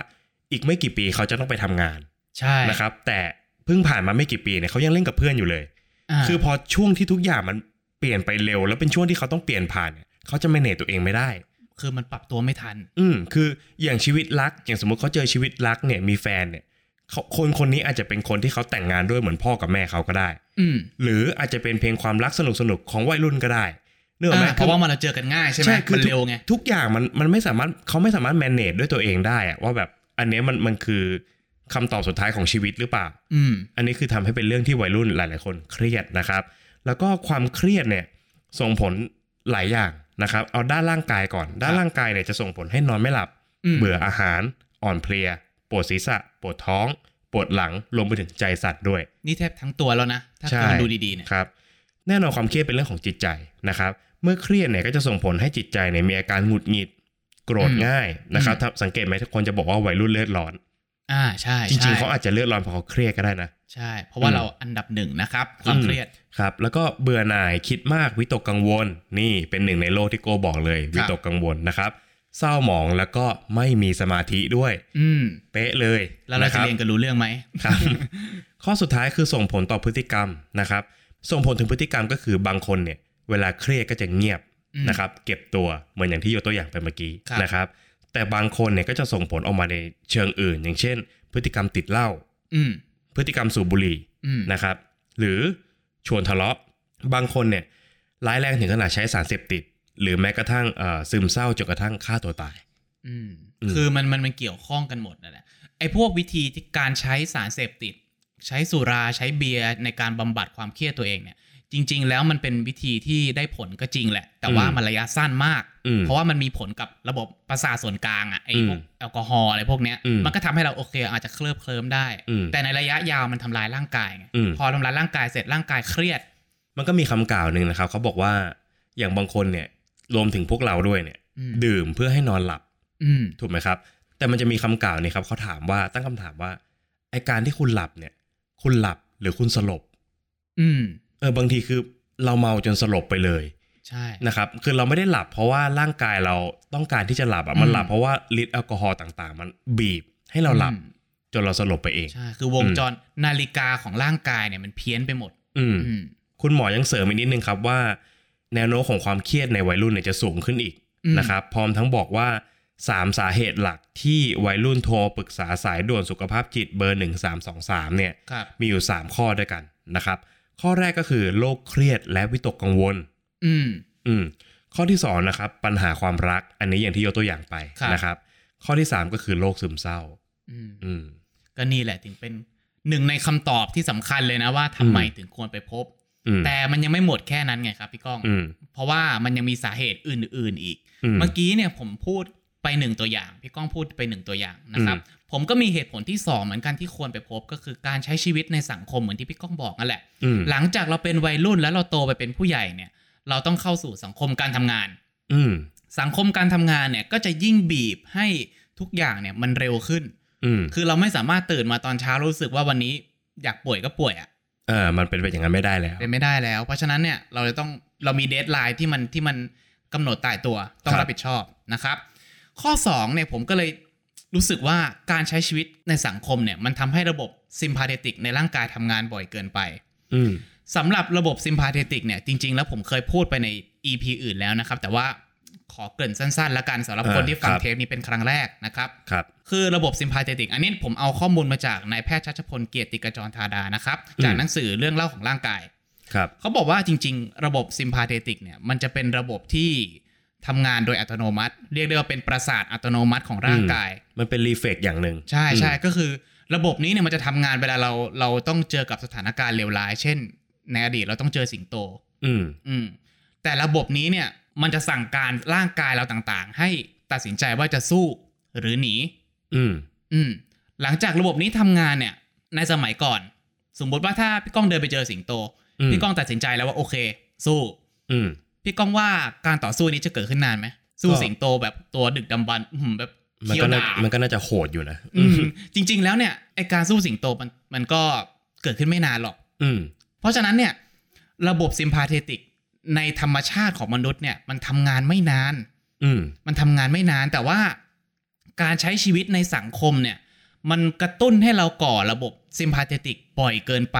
อีกไม่กี่ปีเขาจะต้องไปทำงานใช่นะครับ แต่ เพิ่งผ่านมาไม่กี่ปีเนี่ยเขายังเล่นกับเพื่อนอยู่เลยาคือพอช่วงที่ทุกอย่างมันเปลี่ยนไปเร็ว แล้วเป็นช่วงที่เขาต้องเปลี่ยนผ่านเนี่ยเขาจะไม่เนตตัวเองไม่ได้ คือมันปรับตัวไม่ทัน อืมคืออย่างชีวิตรัก อย่างสมมติเขาเจอชีวิตรักเนี่ยมีแฟนเนี่ยเขาคนคนนี้อาจจะเป็นคนที่เขาแต่งงานด้วยเหมือนพ่อกับแม่เขาก็ได้ อืมหรืออาจจะเป็นเพียงความรักสนุกสนุกๆของวัยรุ่นก็ได้เนื่องไหมอ่าเพราะว่ามันเราเจอกันง่ายใช่ไหมคืมันทุกเร็วไงทุกอย่างมันมันไม่สามารถเขาไม่สามารถ manage ด้วยตัวเองได้อะว่าแบบอันเนี้ยมันมันคือ คำตอบสุดท้ายของชีวิตหรือเปล่าอืมอันนี้คือทำให้เป็นเรื่องที่วัยรุ่นหลาย ๆ คนเครียดนะครับ แล้วก็ความเครียดเนี่ยส่งผลหลายอย่างนะครับ เอาด้านร่างกายก่อน ด้านร่างกายเนี่ยจะส่งผลให้นอนไม่หลับอืมเบื่ออาหาร อ่อนเพลีย ปวดศีรษะ ปวดท้อง ปวดหลัง รวมไปถึงใจสั่นด้วย นี่แทบทั้งตัวแล้วนะ ถ้าใช่คุณดูดีๆเนี่ยครับ แน่นอนความเครียดเป็นเรื่องของจิตใจนะครับ เมื่อเครียดเนี่ยก็จะส่งผลให้จิตใจเนี่ยมีอาการหงุดหงิด โกรธอืมง่ายนะครับอืมถ้าสังเกตไหมทุกคนจะบอกว่าวัยรุ่นเลือดร้อน อ่าใช่จริงใช่ๆเขาอาจจะเลือดร้อนเพราะเขาเครียดก็ได้นะใช่ เพราะว่าอืมเราอันดับหนึ่งนะครับความเครียดครับ แล้วก็เบื่อหน่ายคิดมากวิตกกังวล นี่เป็นหนึ่งในโลกที่โกบอกเลย วิตกกังวลนะครับ เศร้าหมองแล้วก็ไม่มีสมาธิด้วย อืมเป๊ะเลย แล้วเราคจะบเรียนกันรู้เรื่องไหมครับข้อสุดท้ายคือส่งผลต่อพฤติกรรมนะครับ ส่งผลถึงพฤติกรรมก็คือบางคนเนี่ย เวลาเครียดก็จะเงียบอืมนะครับ เก็บตัวเหมือนอย่างที่ยกตัวอย่างไปเมื่อกี้ครับนะครับ แต่บางคนเนี่ยก็จะส่งผลออกมาในเชิงอื่น อย่างเช่น พฤติกรรมติดเหล้าอืมพฤติกรรมสูบบุหรี่อืมนะครับ หรือชวนทะเลาะ บางคนเนี่ยร้ายแรงถึงขนาดใช้สารเสพติด หรือแม้กระทั่งเอ่อซึมเศร้าจนกระทั่งฆ่าตัวตายอืมอืมคือมันมันมันเกี่ยวข้องกันหมดนั่นแหละไอ้พวกวิธีที่การใช้สารเสพติด ใช้สุราใช้เบียร์ในการบำบัดความเครียดตัวเองเนี่ย จริง ๆ แล้วมันเป็นวิธีที่ได้ผลก็จริงแหละ แต่ว่ามันระยะสั้นมากอืมเพราะว่ามันมีผลกับระบบประสาทส่วนกลางอะไอ้พวกอืมแอลกอฮอล์อะไรพวกเนี้ยอืมมันก็ทำให้เราโอเค อาจจะเคลิบเคลิ้มได้อืมแต่ในระยะยาวมันทำลายร่างกายไงอืมพอทำลายร่างกายเสร็จร่างกายเครียด มันก็มีคำกล่าวหนึ่งนะครับเขาบอกว่าอย่างบางคนเนี่ยรวมถึงพวกเราด้วยเนี่ยอืมดื่มเพื่อให้นอนหลับอืมถูกไหมครับ แต่มันจะมีคำกล่าวนี่ครับเขาถามว่าตั้งคำถามว่าไอการที่คุณหลับเนี่ย คุณหลับหรือคุณสลบ อืม เออบางทีคือเราเมาจนสลบไปเลยใช่นะครับคือเราไม่ได้หลับเพราะว่าร่างกายเราต้องการที่จะหลับอะอืมมันหลับเพราะว่าฤทธิ์แอลกอฮอล์ต่างๆ มันบีบให้เราหลับอืมจนเราสลบไปเองใช่คือวงจรนาฬิกาของร่างกายเนี่ยมันเพี้ยนไปหมดอืมอืมคุณหมอยังเสริมอีกนิดนึงครับว่า แนวโน้มของความเครียดในวัยรุ่นเนี่ยจะสูงขึ้นอีกอืมนะครับ พร้อมทั้งบอกว่าสามสาเหตุหลักที่วัยรุ่นโทรปรึกษาสายด่วนสุขภาพจิตเบอร์1323เนี่ยครับมีอยู่3ข้อด้วยกันนะครับ ข้อแรกก็คือโรคเครียดและวิตกกังวล อืม อืม ข้อที่สองนะครับ ปัญหาความรัก อันนี้อย่างที่ยกตัวอย่างไปครับ นะครับ ข้อที่สามก็คือโรคซึมเศร้า อืม อืม ก็นี่แหละถึงเป็นหนึ่งในคำตอบที่สำคัญเลยนะว่าทำไมถึงควรไปพบ อืมแต่มันยังไม่หมดแค่นั้นไงครับพี่ก้อง อืมเพราะว่ามันยังมีสาเหตุอื่น ๆ อีก อืมเมื่อกี้เนี่ยผมพูด ไปหนึ่งตัวอย่าง พี่ก้องพูดไปหนึ่งตัวอย่างนะครับอืผมก็มีเหตุผลที่สองเหมือนกันที่ควรไปพบก็คือการใช้ชีวิตในสังคมเหมือนที่พี่ก้องบอกนั่นแหละอืมหลังจากเราเป็นวัยรุ่นแล้วเราโตไปเป็นผู้ใหญ่เนี่ย เราต้องเข้าสู่สังคมการทำงาน อืมสังคมการทำงานเนี่ยก็จะยิ่งบีบให้ทุกอย่างเนี่ยมันเร็วขึ้นอืมคือเราไม่สามารถตื่นมาตอนเช้ารู้สึกว่าวันนี้อยากป่วยก็ป่วยอะเออมันเป็นไปอย่างนั้นไม่ได้แล้วเป็นไม่ได้แล้ว เพราะฉะนั้นเนี่ยเราจะต้องเรามี deadline ที่มันที่มันกำหนดตายตัวต้องครับรับผิดชอบนะครับ ข้อ2เนี่ยผมก็เลยรู้สึกว่าการใช้ชีวิตในสังคมเนี่ย มันทำให้ระบบ sympathetic ในร่างกายทำงานบ่อยเกินไป อืมสำหรับระบบ sympathetic เนี่ย จริง ๆ แล้วผมเคยพูดไปใน EP อื่นแล้วนะครับ แต่ว่าขอเกริ่นสั้นๆแล้วกันสำหรับคนที่ฟังเทปนี้เป็นครั้งแรกนะครับครับ คือระบบ sympathetic อันนี้ผมเอาข้อมูลมาจากนายแพทย์ชัชพลเกียรติกจรธาดานะครับ จากหนังสือเรื่องเล่าของร่างกายครับเขาบอกว่าจริง ๆ ระบบ sympathetic เนี่ยมันจะเป็นระบบที่ ทำงานโดยอัตโนมัติ เรียกได้ว่าเป็นประสาทอัตโนมัติของร่างกาย มันเป็น reflex อย่างหนึ่งใช่ใช่ก็คือระบบนี้เนี่ยมันจะทำงานเวลาเราเราต้องเจอกับสถานการณ์เลวร้าย เช่น ในอดีตเราต้องเจอสิงโต อืมอืมแต่ระบบนี้เนี่ยมันจะสั่งการร่างกายเราต่างๆ ให้ตัดสินใจว่าจะสู้หรือหนี อืมอืมหลังจากระบบนี้ทำงานเนี่ย ในสมัยก่อน สมมติว่าถ้าพี่ก้องเดินไปเจอสิงโตอืมพี่ก้องตัดสินใจแล้วว่าโอเค สู้ อืม พี่ก้องว่าการต่อสู้นี้จะเกิดขึ้นนานไหมสู้ก็สิงโตแบบตัวดึกดำบรรพ์อื้อหือแบบมันเคี้ยก็วน่าดาบมันก็น่าจะโหดอยู่นะอืมจริง ๆ แล้วเนี่ยไอการสู้สิงโตมันมันก็เกิดขึ้นไม่นานหรอก อืมเพราะฉะนั้นเนี่ย ระบบซิมพาเทติกในธรรมชาติของมนุษย์เนี่ย มันทำงานไม่นาน อืมมันทำงานไม่นานแต่ว่าการใช้ชีวิตในสังคมเนี่ย มันกระตุ้นให้เราก่อระบบซิมพาเทติกบ่อยเกินไป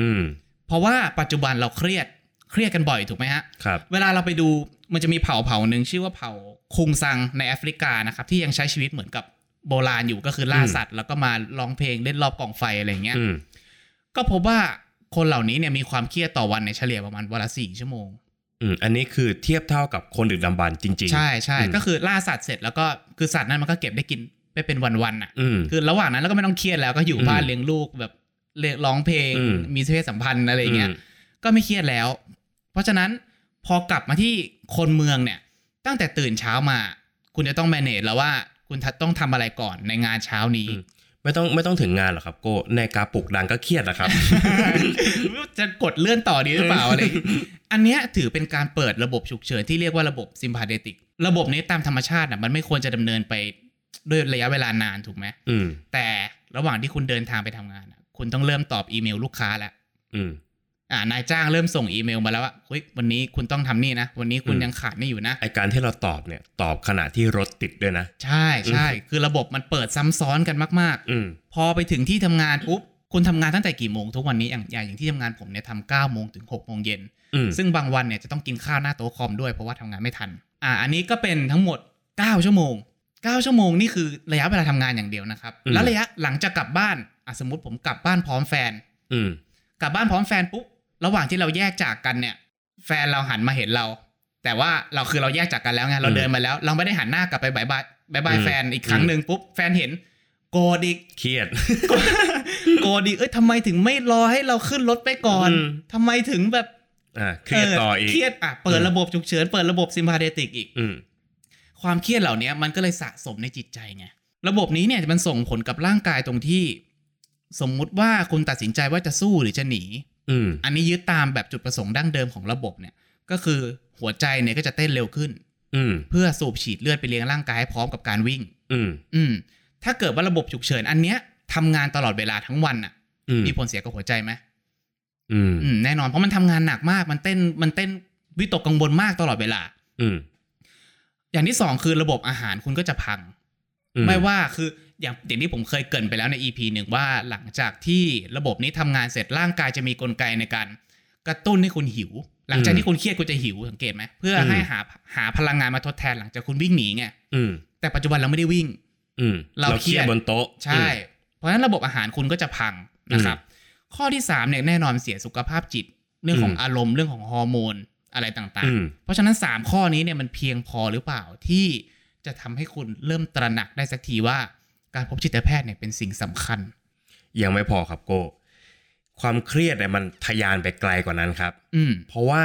อืมเพราะว่าปัจจุบันเราเครียด เครียดกันบ่อยถูกไหมฮะครับเวลาเราไปดูมันจะมีเผ่าเผ่าหนึ่งชื่อว่าเผ่าคุงซังในแอฟริกานะครับที่ยังใช้ชีวิตเหมือนกับโบราณอยู่ก็คือล่าอืมสัตว์ แล้วก็มาร้องเพลงเล่นรอบกองไฟอะไรอย่างเงี้ยอืมก็พบว่าคนเหล่านี้เนี่ยมีความเครียดต่อวันในยเฉลี่ยประมาณวันละสี่ชั่วโมงอืมอันนี้คือเทียบเท่ากับคนดึกดำบรรพ์จริง ๆ ใช่ใช่อืมก็คือล่าสัตว์เสร็จแล้วก็คือสัตว์นั้นมันก็เก็บได้กินไปเป็นวันๆอะอืมคือระหว่างนั้นเราก็ไม่ต้องเครียดแล้วก็อยู่อืมบ้านเลี้ยงลูกแบบเรียกร้องเพลงอืมมีเพศสัมพันธ์อะไรอย่างเงี้ยก็ไม่เครียดแล้วเพ ราะฉะนั้นพอกลับมาที่คนเมืองเนี่ยตั้งแต่ตื่นเช้ามา คุณจะต้อง manage แล้วว่าคุณต้องทำอะไรก่อนในงานเช้านี้อืมไม่ต้องไม่ต้องถึงงานหรอกครับ โก้ในกาปลุกดังก็เครียดนะครับ จะกดเลื่อนต่อดีหรือเปล่าอะไรอันเนี้ยถือเป็นการเปิดระบบฉุกเฉินที่เรียกว่าระบบซิมพาเ e ติกระบบนี้ตามธรรมชาติอะมันไม่ควรจะดำเนินไปด้วยระยะเวลานานถูกไหมอืมแต่ระหว่างที่คุณเดินทางไปทำงานอะคุณต้องเริ่มตอบอีเมลลูกค้าแล้ว อืมอ่านายจ้างเริ่มส่งอีเมลมาแล้วว่าเฮ้ยวันนี้คุณต้องทำนี่นะ วันนี้คุณอืมยังขาดนี่อยู่นะไอการที่เราตอบเนี่ยตอบขณะที่รถติดด้วยนะ ใช่ใช่คือระบบมันเปิดซ้ำซ้อนกันมากอืมๆพอไปถึงที่ทำงานปุ๊บคุณทำงานตั้งแต่กี่โมงทุกวันนี้อย่างอย่างอย่างที่ทำงานผมเนี่ยทำเก้าโมงถึงหกโมงเย็นอืมซึ่งบางวันเนี่ยจะต้องกินข้าวหน้าโต๊ะคอมด้วยเพราะว่าทำงานไม่ทัน อ่า อันนี้ก็เป็นทั้งหมด9ชั่วโมง9ชั่วโมงนี่คือระยะเวลาทำงานอย่างเดียวนะครับอืมแล้วระยะหลังจากกลับบ้านอะสมมติผมกลับบ้านพร้อมแฟน อืมกลับบ้านพร้อมแฟนปุ๊บ ระหว่างที่เราแยกจากกันเนี่ย แฟนเราหันมาเห็นเรา แต่ว่าเราคือเราแยกจากกันแล้วไงเราอืมเดินมาแล้ว เราไม่ได้หันหน้ากลับไป bye bye bye bye อืมแฟนอีกครั้งอืมหนึ่งปุ๊บแฟนเห็นโกรธอีกเครียดโกรธอีกเอ้ยทำไมถึงไม่รอให้เราขึ้นรถไปก่อนอืมทำไมถึงแบบอ่าเครียดต่ออีกเครียดอะเปิดอืมระบบฉุกเฉินเปิดระบบ sympathetic อีกอืมความเครียดเหล่านี้มันก็เลยสะสมในจิตใจไงระบบนี้เนี่ยมันส่งผลกับร่างกายตรงที่ สมมุติว่าคุณตัดสินใจว่าจะสู้หรือจะหนี อืมอันนี้ยึดตามแบบจุดประสงค์ดั้งเดิมของระบบเนี่ย ก็คือหัวใจเนี่ยก็จะเต้นเร็วขึ้น อืมเพื่อสูบฉีดเลือดไปเลี้ยงร่างกายให้พร้อมกับการวิ่ง อืมอืมถ้าเกิดว่าระบบฉุกเฉินอันเนี้ยทำงานตลอดเวลาทั้งวันอะอืมมีผลเสียกับหัวใจไหมอืมอืมแน่นอนเพราะมันทำงานหนักมากมันเต้นมันเต้นวิตกกังวลมากตลอดเวลา อืมอย่างที่สองคือระบบอาหารคุณก็จะพังอืไม่ว่าคือ อย่างอย่างที่ผมเคยเกรินไปแล้วใน EP หนึ่งว่าหลังจากที่ระบบนี้ทำงานเสร็จร่างกายจะมีกลไกในการกระตุ้นให้คุณหิว หลังจากที่คุณเครียดคุณจะหิวสังเกตไหมเพื่อให้หาหาพลังงานมาทดแทนหลังจากคุณวิ่งหนีไงอืมแต่ปัจจุบันเราไม่ได้วิ่ง อืมเราเราเครียดเครียดบนโต๊ะใช่ เพราะฉะนั้นระบบอาหารคุณก็จะพังนะครับ ข้อที่สามเนี่ยแน่นอนเสียสุขภาพจิต เรื่องของอืมอารมณ์เรื่องของฮอร์โมนอะไรต่างอืมๆเพราะฉะนั้นสามข้อนี้เนี่ยมันเพียงพอหรือเปล่าที่จะทำให้คุณเริ่มตระหนักได้สักทีว่า การพบจิตแพทย์เนี่ยเป็นสิ่งสำคัญ ยังไม่พอครับโก้ความเครียดเนี่ยมันทะยานไปไกลกว่านั้นครับ อืมเพราะว่า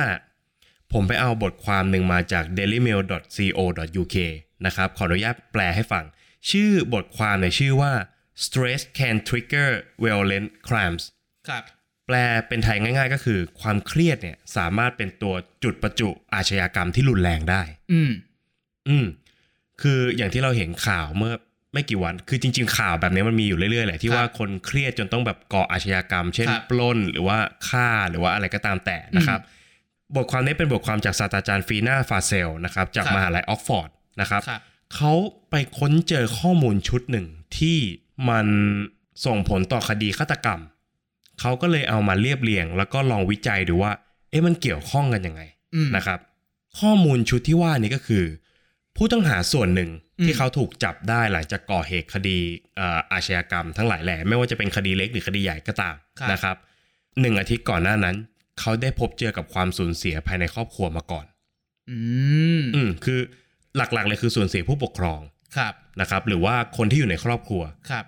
ผมไปเอาบทความหนึ่งมาจาก dailymail.co.uk นะครับ ขออนุญาตแปลให้ฟัง ชื่อบทความในยชื่อว่า stress can trigger violent crimes ครับแปลเป็นไทยง่าย ๆ ก็คือ ความเครียดเนี่ยสามารถเป็นตัวจุดปะทุอาชญากรรมที่รุนแรงได้ อืม อืม คืออย่างที่เราเห็นข่าวเมื่อ ไม่กี่วัน คือจริง ๆ ข่าวแบบนี้มันมีอยู่เรื่อยๆแหละที่ครับว่าคนเครียดจนต้องแบบก่ออาชญากรรม เช่นครับปล้นหรือว่าฆ่าหรือว่าอะไรก็ตามแต่นะครับ บทความนี้เป็นบทความจากศาสตราจารย์ซีน่าฟาเซลนะครับ จากครับมหาลัยออกซ์ฟอร์ดนะครับครับเขาไปค้นเจอข้อมูลชุดหนึ่งที่มันส่งผลต่อคดีฆาตกรรม เขาก็เลยเอามาเรียบเรียง แล้วก็ลองวิจัยดูว่า เอ๊ะมันเกี่ยวข้องกันยังไงอืมนะครับ ข้อมูลชุดที่ว่านี้ก็คือ ผู้ต้องหาส่วนหนึ่งอืม ที่เขาถูกจับได้หลังจากก่อเหตุคดีเอ่ออาชญากรรมทั้งหลายแหล่ไม่ว่าจะเป็นคดีเล็กหรือคดีใหญ่ก็ตามนะครับหนึ่งอาทิตย์ก่อนหน้านั้น เขาได้พบเจอกับความสูญเสียภายในครอบครัวมาก่อน อืมอืมคือหลักๆเลยคือสูญเสียผู้ปกครองครับนะครับ หรือว่าคนที่อยู่ในครอบครัวครับ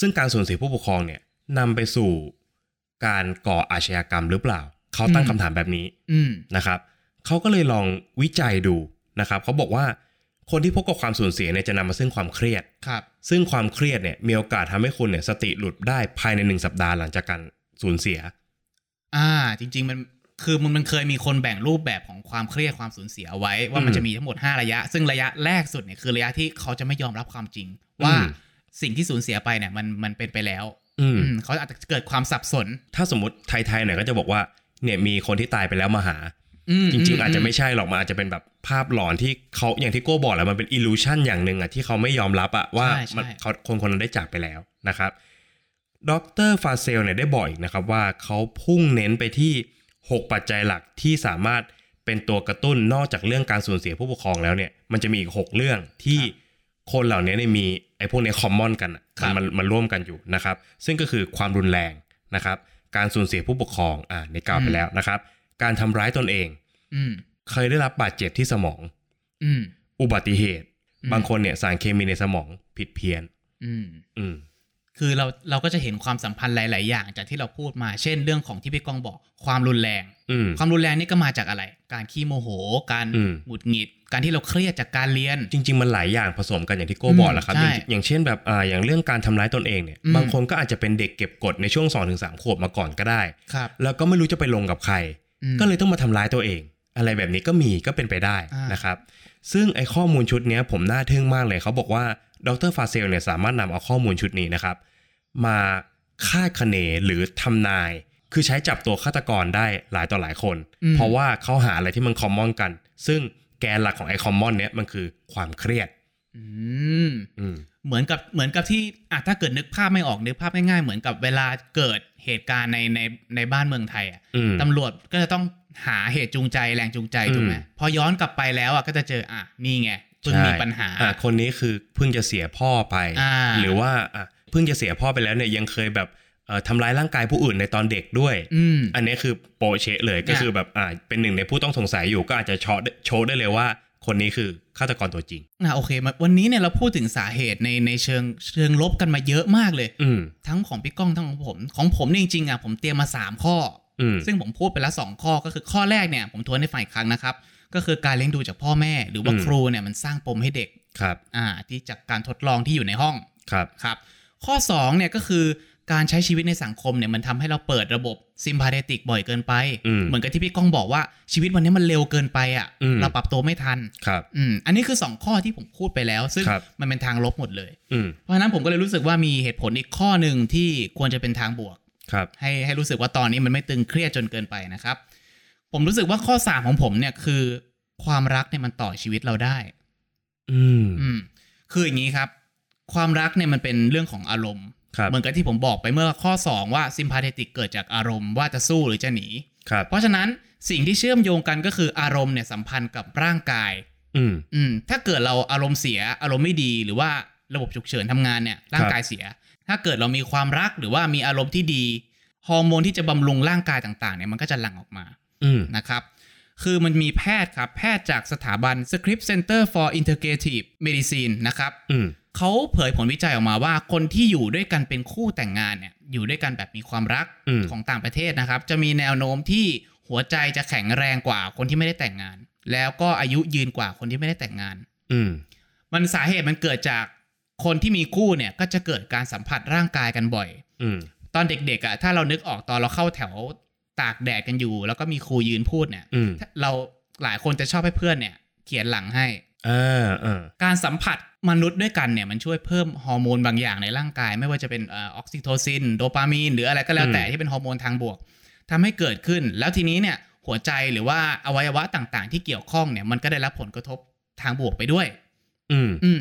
ซึ่งการสูญเสียผู้ปกครองเนี่ยนำไปสู่การก่ออาชญากรรมหรือเปล่า เขาตั้งอืมคำถามแบบนี้อืมนะครับ เขาก็เลยลองวิจัยดูนะครับ เขาบอกว่า คนที่พบกับความสูญเสียเนี่ยจะนำมาซึ่งความเครียดครับ ซึ่งความเครียดเนี่ยมีโอกาสทำให้คุณเนี่ยสติหลุดได้ภายในหนึ่งสัปดาห์หลังจากการสูญเสีย อ่า จริง ๆ มันคือมันมันเคยมีคนแบ่งรูปแบบของความเครียดความสูญเสียเอาไว้ ว่ามันอืมจะมีทั้งหมด 5 ระยะ ซึ่งระยะแรกสุดเนี่ยคือระยะที่เขาจะไม่ยอมรับความจริง ว่าอืมสิ่งที่สูญเสียไปเนี่ยมันมันเป็นไปแล้ว อืมอืมเขาอาจจะเกิดความสับสน ถ้าสมมติไทยๆหน่อยก็จะบอกว่าเนี่ยมีคนที่ตายไปแล้วมาหาม จริง ๆ อาจจะไม่มใช่หรอกมันอาจจะเป็นแบบภาพหลอนที่เขาอย่างที่โก้บอกแหละมันเป็นอิลูชันอย่างหนึ่งอะที่เขาไม่ยอมรับอะว่าใช่ใช่มันเขาคนคนนั้นได้จากไปแล้วนะครับดรฟาเซลเนี่ยได้บอกอีกนะครับว่าเขาพุ่งเน้นไปที่ 6 ปัจจัยหลักที่สามารถเป็นตัวกระตุ้นนอกจากเรื่องการสูญเสียผู้ปกครองแล้วเนี่ยมันจะมีอีก 6 เรื่องที่คนเหล่านี้เนี่ยมีไอ้พวกเนี้คอมมอนกันอะครับมันมันร่วมกันอยู่นะครับ ซึ่งก็คือความรุนแรงนะครับ การสูญเสียผู้ปกครองอ่าในกล่าวไปแล้วนะครับ การทำร้ายตนเองอืมเคยได้รับบาดเจ็บที่สมองอืมอุบัติเหตุอืมบางคนเนี่ยสารเคมีในสมองผิดเพี้ยนอืมอืมคือเราเราก็จะเห็นความสัมพันธ์หลาย ๆ อย่างจากที่เราพูดมา เช่นเรื่องของที่พี่กองบอกความรุนแรงอืมความรุนแรงนี่ก็มาจากอะไร การขี้โมโห การอืมหงุดหงิด การที่เราเครียดจากการเรียน จริง ๆ มันหลายอย่างผสมกันอย่างที่โก้อืมบอกแหละครับใช่อย่างอย่างเช่นแบบอ่าอย่างเรื่องการทำร้ายตนเองเนี่ยอืมบางคนก็อาจจะเป็นเด็กเก็บกดในช่วง2อถึงสขวบมาก่อนก็ได้ครับแล้วก็ไม่รู้จะไปลงกับใครอืม ก็เลยต้องมาทำร้ายตัวเอง อะไรแบบนี้ก็มีก็เป็นไปได้อ่านนะครับ ซึ่งไอ้ข้อมูลชุดเนี้ยผมน่าทึ่งมากเลยเขาบอกว่าดรฟาเซลเนี่ยสามารถนำเอาข้อมูลชุดนี้นะครับ มาคาดคะเนหรือทำนาย คือใช้จับตัวฆาตกรได้หลายต่อหลายคนอืมเพราะว่าเขาหาอะไรที่มันคอมมอนกัน ซึ่งแกนหลักของไอ้คอมมอนเนี้ยมันคือความเครียดอืมอืม เหมือนกับเหมือนกับที่อะถ้าเกิดนึกภาพไม่ออกนึกภาพง่ายๆ เหมือนกับเวลาเกิดเหตุการณ์ในในในบ้านเมืองไทยอะอืมตำรวจก็จะต้องหาเหตุจูงใจแรงจูงใจถูกไหมอืมพอย้อนกลับไปแล้วอะก็จะเจออะนี่ไงเพิ่งมีปัญหาอะคนนี้คือเพิ่งจะเสียพ่อไปอ่าหรือว่าอะเพิ่งจะเสียพ่อไปแล้วเนี่ยยังเคยแบบเอ่อทำร้ายร่างกายผู้อื่นในตอนเด็กด้วยอืมอันนี้คือโปะเชะเลยก็คือแบบอ่าเป็นหนึ่งในผู้ต้องสงสัยอยู่ก็อาจจะโชว์ได้โชว์ได้เลยว่า คนนี้คือฆาตกรตัวจริงอะโอเคมาวันนี้เนี่ยเราพูดถึงสาเหตุในในเชิงเชิงลบกันมาเยอะมากเลย อืมทั้งของพี่ก้องทั้งของผม ของผมเนี่ยจริงๆอะผมเตรียมมา3ข้ออืมซึ่งผมพูดไปแล้ว2ข้อก็คือข้อแรกเนี่ย ผมทวนให้ฟังอีกครั้งนะครับ ก็คือการเลี้ยงดูจากพ่อแม่ หรือว่าอืมครูเนี่ยมันสร้างปมให้เด็กครับ อ่า ที่จากการทดลองที่อยู่ในห้องครับครับ ข้อ2เนี่ยก็คือ การใช้ชีวิตในสังคมเนี่ยมันทำให้เราเปิดระบบซิมพาเทติกบ่อยเกินไปอืมเหมือนกับที่พี่ก้องบอกว่าชีวิตวันนี้มันเร็วเกินไปอะอืมเราปรับตัวไม่ทันครับอืมอันนี้คือ 2 ข้อที่ผมพูดไปแล้ว ซึ่งครับมันเป็นทางลบหมดเลยอืมเพราะฉะนั้นผมก็เลยรู้สึกว่ามีเหตุผลอีกข้อหนึ่งที่ควรจะเป็นทางบวกครับให้ให้รู้สึกว่าตอนนี้มันไม่ตึงเครียดจนเกินไปนะครับ ผมรู้สึกว่าข้อ3ของผมเนี่ยคือ ความรักเนี่ยมันต่อชีวิตเราได้ อืมอืมคืออย่างนี้ครับ ความรักเนี่ยมันเป็นเรื่องของอารมณ์ครับ เหมือนกับที่ผมบอกไปเมื่อข้อ 2 ว่า sympathetic เกิดจากอารมณ์ว่าจะสู้หรือจะหนีครับเพราะฉะนั้นสิ่งที่เชื่อมโยงกันก็คืออารมณ์เนี่ยสัมพันธ์กับร่างกาย อืมอืมถ้าเกิดเราอารมณ์เสียอารมณ์ไม่ดีหรือว่าระบบฉุกเฉินทำงานเนี่ยร่างกายเสีย ถ้าเกิดเรามีความรักหรือว่ามีอารมณ์ที่ดีฮอร์โมนที่จะบำรุงร่างกายต่างๆเนี่ยมันก็จะหลั่งออกมาอืมนะครับ คือมันมีแพทย์ครับ แพทย์จากสถาบัน Script Center for Integrative Medicine นะครับอืม เขาเผยผลวิจัยออกมาว่าคนที่อยู่ด้วยกันเป็นคู่แต่งงานเนี่ยอยู่ด้วยกันแบบมีความรักอืมของต่างประเทศนะครับ จะมีแนวโน้มที่หัวใจจะแข็งแรงกว่าคนที่ไม่ได้แต่งงาน แล้วก็อายุยืนกว่าคนที่ไม่ได้แต่งงาน อืมมันสาเหตุมันเกิดจากคนที่มีคู่เนี่ยก็จะเกิดการสัมผัสร่างกายกันบ่อย อืมตอนเด็กๆอะถ้าเรานึกออกตอนเราเข้าแถวตากแดดกันอยู่ แล้วก็มีครูยืนพูดเนี่ยอืมเราหลายคนจะชอบให้เพื่อนเนี่ย เขียนหลังให้อ่าอ่าการสัมผัส มนุษย์ด้วยกันเนี่ยมันช่วยเพิ่มฮอร์โมนบางอย่างในร่างกาย ไม่ว่าจะเป็นเออกซิโทซิน โดปามีน หรืออะไรก็แล้วแต่ที่เป็นฮอร์โมนทางบวกทำให้เกิดขึ้น แล้วทีนี้เนี่ยหัวใจหรือว่าอวัยวะต่างๆ ที่เกี่ยวข้องเนี่ยมันก็ได้รับผลกระทบทางบวกไปด้วย อืมอืม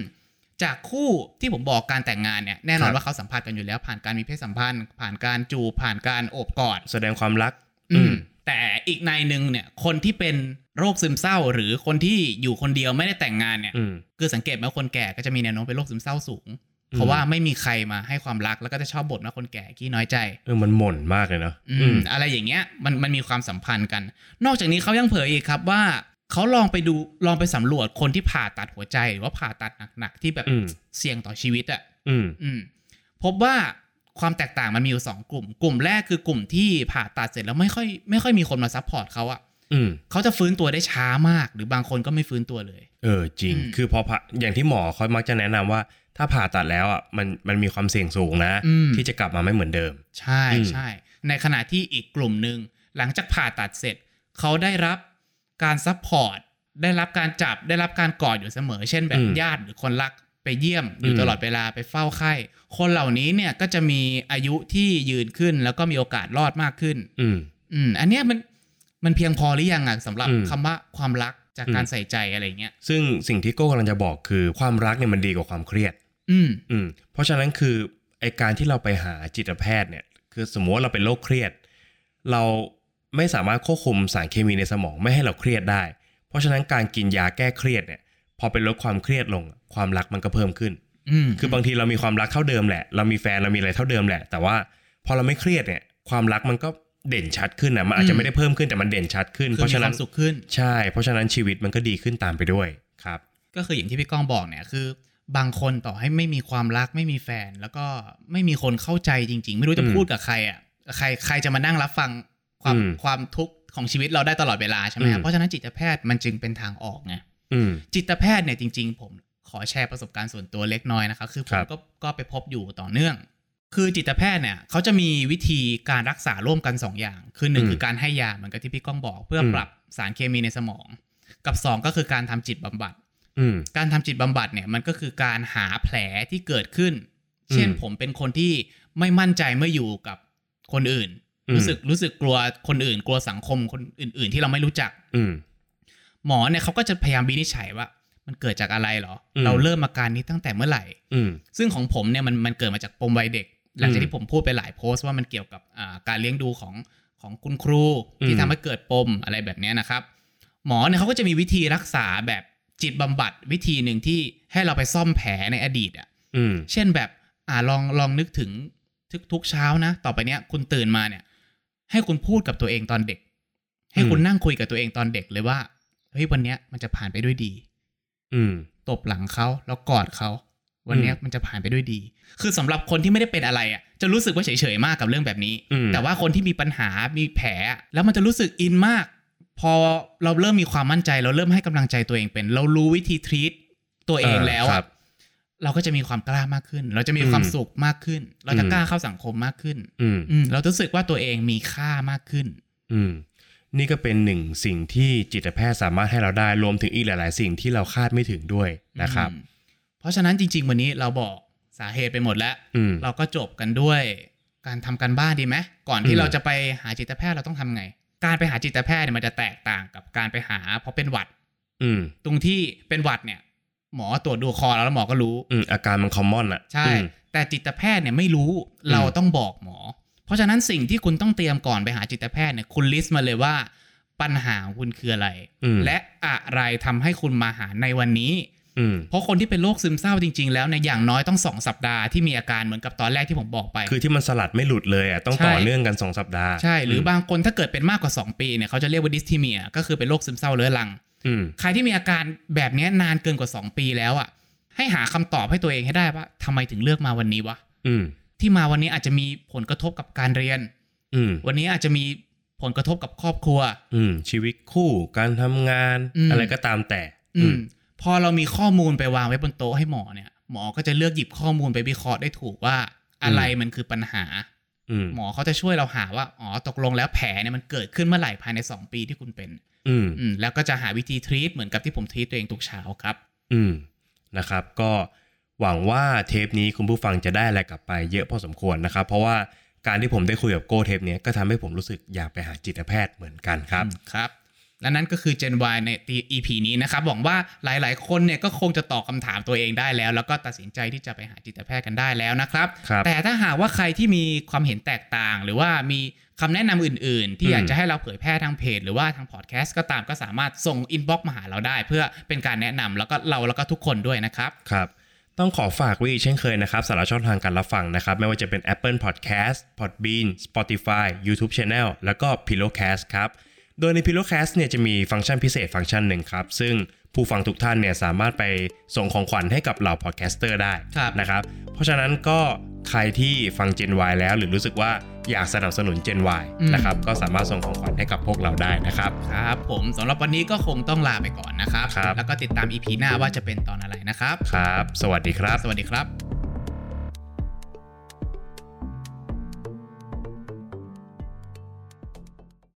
จากคู่ที่ผมบอกการแต่งงานเนี่ยแน่นอครันบว่าเขาสัมผัสกันอยู่แล้ว ผ่านการมีเพศสัมพันธ์ ผ่านการจูบผ่านการโอบกอด แสดงความรัก อืม แต่อีกในหนึ่งเนี่ยคนที่เป็นโรคซึมเศร้า หรือคนที่อยู่คนเดียวไม่ได้แต่งงานเนี่ยอืมคือสังเกตไหมว่าคนแก่ก็จะมีแนวโน้มเป็นโรคซึมเศร้าสูงอืมเพราะว่าไม่มีใครมาให้ความรักแล้วก็จะชอบบ่นว่าคนแก่ขี้น้อยใจเออมันหม่นมากเลยเนาะอืมอะไรอย่างเงี้ยมันมันมีความสัมพันธ์กัน นอกจากนี้เขายังเผยอีกครับว่าเขาลองไปดูลองไปสำรวจคนที่ผ่าตัดหัวใจหรือว่าผ่าตัดหนักๆที่แบบอืมเสี่ยงต่อชีวิตอะอืมอืมพบว่า ความแตกต่างมันมีอยู่สองกลุ่ม กลุ่มแรกคือกลุ่มที่ผ่าตัดเสร็จแล้วไม่ค่อยไม่ค่อยมีคนมา support เขาอะอืมเขาจะฟื้นตัวได้ช้ามาก หรือบางคนก็ไม่ฟื้นตัวเลย เออจริงอืมคือพอผ่าอย่างที่หมอเขามักจะแนะนำว่า ถ้าผ่าตัดแล้วอะมันมันมีความเสี่ยงสูงนะอืมที่จะกลับมาไม่เหมือนเดิม ใช่อืมใช่ ในขณะที่อีกกลุ่มหนึ่งหลังจากผ่าตัดเสร็จ เขาได้รับการ support ได้รับการจับได้รับการกอดอยู่เสมอ เช่นแบบญาติหรือคนรัก ไปเยี่ยมอยู่ตลอดเวลาไปเฝ้าไข้ คนเหล่านี้เนี่ยก็จะมีอายุที่ยืนขึ้น แล้วก็มีโอกาสรอดมากขึ้น อืมอืมอันเนี้ยมันมันเพียงพอหรือยังอะสำหรับอืมคำว่าความรักจากการอืมใส่ใจอะไรเงี้ย ซึ่งสิ่งที่โก้กำลังจะบอกคือความรักเนี่ยมันดีกว่าความเครียด อืมอืมเพราะฉะนั้นคือไอการที่เราไปหาจิตแพทย์เนี่ย คือสมมติว่าเราเป็นโรคเครียด เราไม่สามารถควบคุมสารเคมีในสมองไม่ให้เราเครียดได้ เพราะฉะนั้นการกินยาแก้เครียดเนี่ย พอเป็นลดความเครียดลง ความรักมันก็เพิ่มขึ้นอืมคือบางทีเรามีความรักเท่าเดิมแหละ เรามีแฟนเรามีอะไรเท่าเดิมแหละ แต่ว่าพอเราไม่เครียดเนี่ย ความรักมันก็เด่นชัดขึ้นนะมันอาจจะไม่ได้เพิ่มขึ้นแต่มันเด่นชัดขึ้นคือเพราะมีฉะคนั้วานมสุขขึ้นใช่ เพราะฉะนั้นชีวิตมันก็ดีขึ้นตามไปด้วยครับ ก็คืออย่างที่พี่ก้องบอกเนี่ยคือบางคนต่อให้ไม่มีความรักไม่มีแฟน แล้วก็ไม่มีคนเข้าใจจริง ๆ ไม่รู้จะอืมพูดกับใครอะใครใครจะมานั่งรับฟังความอืมความทุกข์ของชีวิตเราได้ตลอดเวลาใช่ไหมอืครับมเพราะฉะนั้นจิตแพทย์มันจึงเป็นทางออกไงอืม จิตแพทย์เนี่ยจริง ๆ ผมขอแชร์ประสบการณ์ส่วนตัวเล็กน้อยนะครับคือผครัมบก็ก็ไปพบอยู่ต่อเนื่อง คือจิตแพทย์เนี่ยเขาจะมีวิธีการรักษาร่วมกัน 2 อย่าง คือหนึ่งอืมคือการให้ยาเหมือนกับที่พี่ก้องบอก เพื่ออมปรับสารเคมีในสมอง กับ 2 ก็คือการทำจิตบำบัดอืมการทำจิตบำบัดเนี่ยมันก็คือการหาแผลที่เกิดขึ้น เช่นอืมผมเป็นคนที่ไม่มั่นใจเมื่ออยู่กับคนอื่นอืมรู้สึกรู้สึกกลัวคนอื่น กลัวสังคมคนอื่น ๆ ที่เราไม่รู้จักอืม หมอเนี่ยเขาก็จะพยายามวินิจฉัยว่า มันเกิดจากอะไรเหรออืมเราเริ่มอาการนี้ตั้งแต่เมื่อไหร่อืมซึ่งของผมเนี่ยมันมันเกิดมาจากปมวัยเด็ก หลังจากอืมที่ผมพูดไปหลายโพสต์ว่ามันเกี่ยวกับอ่าการเลี้ยงดูของของคุณครูอืมที่ทำให้เกิดปมอะไรแบบเนี้ยนะครับ หมอเนี่ยเขาก็จะมีวิธีรักษาแบบจิตบำบัดวิธีหนึ่งที่ให้เราไปซ่อมแผลในอดีตอะอืมเช่นแบบอ่าลองลองนึกถึงทุกทุกเช้านะ ต่อไปเนี้ยคุณตื่นมาเนี่ย ให้คุณพูดกับตัวเองตอนเด็ก ให้คุณนั่งคุยกับตัวเองตอนเด็กเลยว่า เฮ้ยวันเนี้ยมันจะผ่านไปด้วยดี อืม ตบหลังเขาแล้วกอดเขาวันเนี้ยมันจะผ่านไปด้วยดี คือสำหรับคนที่ไม่ได้เป็นอะไรอะ จะรู้สึกว่าเฉยๆมากกับเรื่องแบบนี้อืมแต่ว่าคนที่มีปัญหา มีแผลอะแล้วมันจะรู้สึกอินมาก พอเราเริ่มมีความมั่นใจ เราเริ่มให้กำลังใจตัวเองเป็น เรารู้วิธีทรีตตัวเองแล้วคอะรับเราก็จะมีความกล้ามากขึ้น เราจะมีความอืมสุขมากขึ้น เราจะอืมกล้าเข้าสังคมมากขึ้น อืมอืมเรารู้สึกว่าตัวเองมีค่ามากขึ้น อืม นี่ก็เป็นหนึ่งสิ่งที่จิตแพทย์สามารถให้เราได้รวมถึงอีกหลาย ๆ สิ่งที่เราคาดไม่ถึงด้วยนะครับอืมเพราะฉะนั้นจริง ๆ วันนี้เราบอกสาเหตุไปหมดแล้วอืมเราก็จบกันด้วย การทำการบ้านดีไหมก่อนที่อืมเราจะไปหาจิตแพทย์เราต้องทำไง การไปหาจิตแพทย์เนี่ยมันจะแตกต่างกับการไปหาเพราะเป็นหวัด อืมตรงที่เป็นหวัดเนี่ย หมอตรวจดูคอแล้วแล้วหมอก็รู้ อืมอาการมันคอมมอนอะใช่อืมแต่จิตแพทย์เนี่ยไม่รู้เราต้องบอกหมอ เพราะฉะนั้นสิ่งที่คุณต้องเตรียมก่อนไปหาจิตแพทย์เนี่ยคุณลิสต์มาเลยว่าปัญหาของคุณคืออะไรอืมและอะไรทำให้คุณมาหาในวันนี้อืมเพราะคนที่เป็นโรคซึมเศร้าจริง ๆ แล้วเนี่ยอย่างน้อยต้องสองสัปดาห์ที่มีอาการเหมือนกับตอนแรกที่ผมบอกไป คือที่มันสลัดไม่หลุดเลยอะต้องใช่ต่อเนื่องกันสองสัปดาห์ใช่หรือบางคนถ้าเกิดเป็นมากกว่า 2 ปีเนี่ยเขาจะเรียกว่าดิสทีเมียก็คือเป็นโรคซึมเศร้าเรื้อรังอืมใครที่มีอาการแบบเนี้ยนานเกินกว่า 2 ปีแล้วอะให้หาคำตอบให้ตัวเองให้ได้ว่าทำไมถึงเลือกมาวันนี้วะอืม ที่มาวันนี้อาจจะมีผลกระทบกับการเรียน อืมวันนี้อาจจะมีผลกระทบกับครอบครัว อืมชีวิตคู่การทำงาน อืม อะไรก็ตามแต่ อืมพอเรามีข้อมูลไปวางไว้บนโต๊ะให้หมอเนี่ย หมอก็จะเลือกหยิบข้อมูลไปวิเคราะห์ได้ถูกว่า อะไรมันคือปัญหา อืมหมอเขาจะช่วยเราหาว่าอ๋อตกลงแล้วแผลเนี่ยมันเกิดขึ้นเมื่อไหร่ภายใน 2 ปีที่คุณเป็น อืม อืมแล้วก็จะหาวิธีทรีตเหมือนกับที่ผมทรีตตัวเองทุกเช้าครับ อืมนะครับก็ หวังว่าเทปนี้คุณผู้ฟังจะได้อะไรกลับไปเยอะพอสมควรนะครับ เพราะว่าการที่ผมได้คุยกับโก้เทปเนี้ยก็ทำให้ผมรู้สึกอยากไปหาจิตแพทย์เหมือนกันครับอืมครับและนั่นก็คือ Gen Y ใน EP นี้นะครับหวังว่าหลายๆ คนเนี่ยก็คงจะตอบคำถามตัวเองได้แล้ว แล้วก็ตัดสินใจที่จะไปหาจิตแพทย์กันได้แล้วนะครับครับแต่ถ้าหากว่าใครที่มีความเห็นแตกต่าง หรือว่ามีคำแนะนำอื่น ๆ ที่อืมอยากจะให้เราเผยแพร่ทางเพจ หรือว่าทางพอดแคสต์ก็ตามก็สามารถส่ง inbox มาหาเราได้ เพื่อเป็นการแนะนำแล้วก็เราแล้วก็ทุกคนด้วยนะครับครับ ต้องขอฝากไว้อีกเช่นเคยนะครับสำหรับช่องทางการรับฟังนะครับ ไม่ว่าจะเป็น Apple Podcast Podbean Spotify YouTube Channel แล้วก็ Pillowcast ครับ โดยใน Pillowcast เนี่ยจะมีฟังก์ชันพิเศษฟังก์ชันหนึ่งครับ ซึ่งผู้ฟังทุกท่านเนี่ยสามารถไปส่งของขวัญให้กับเหล่า podcaster ได้ครับนะครับ เพราะฉะนั้นก็ใครที่ฟัง Gen Y แล้วหรือรู้สึกว่า อยากสนับสนุน Gen Y นะครับก็สามารถส่งของขวัญให้กับพวกเราได้นะครับครับผมสำหรับวันนี้ก็คงต้องลาไปก่อนนะครับครับแล้วก็ติดตาม EP หน้าว่าจะเป็นตอนอะไรนะครับครับ สวัสดีครับ สวัสดีครับ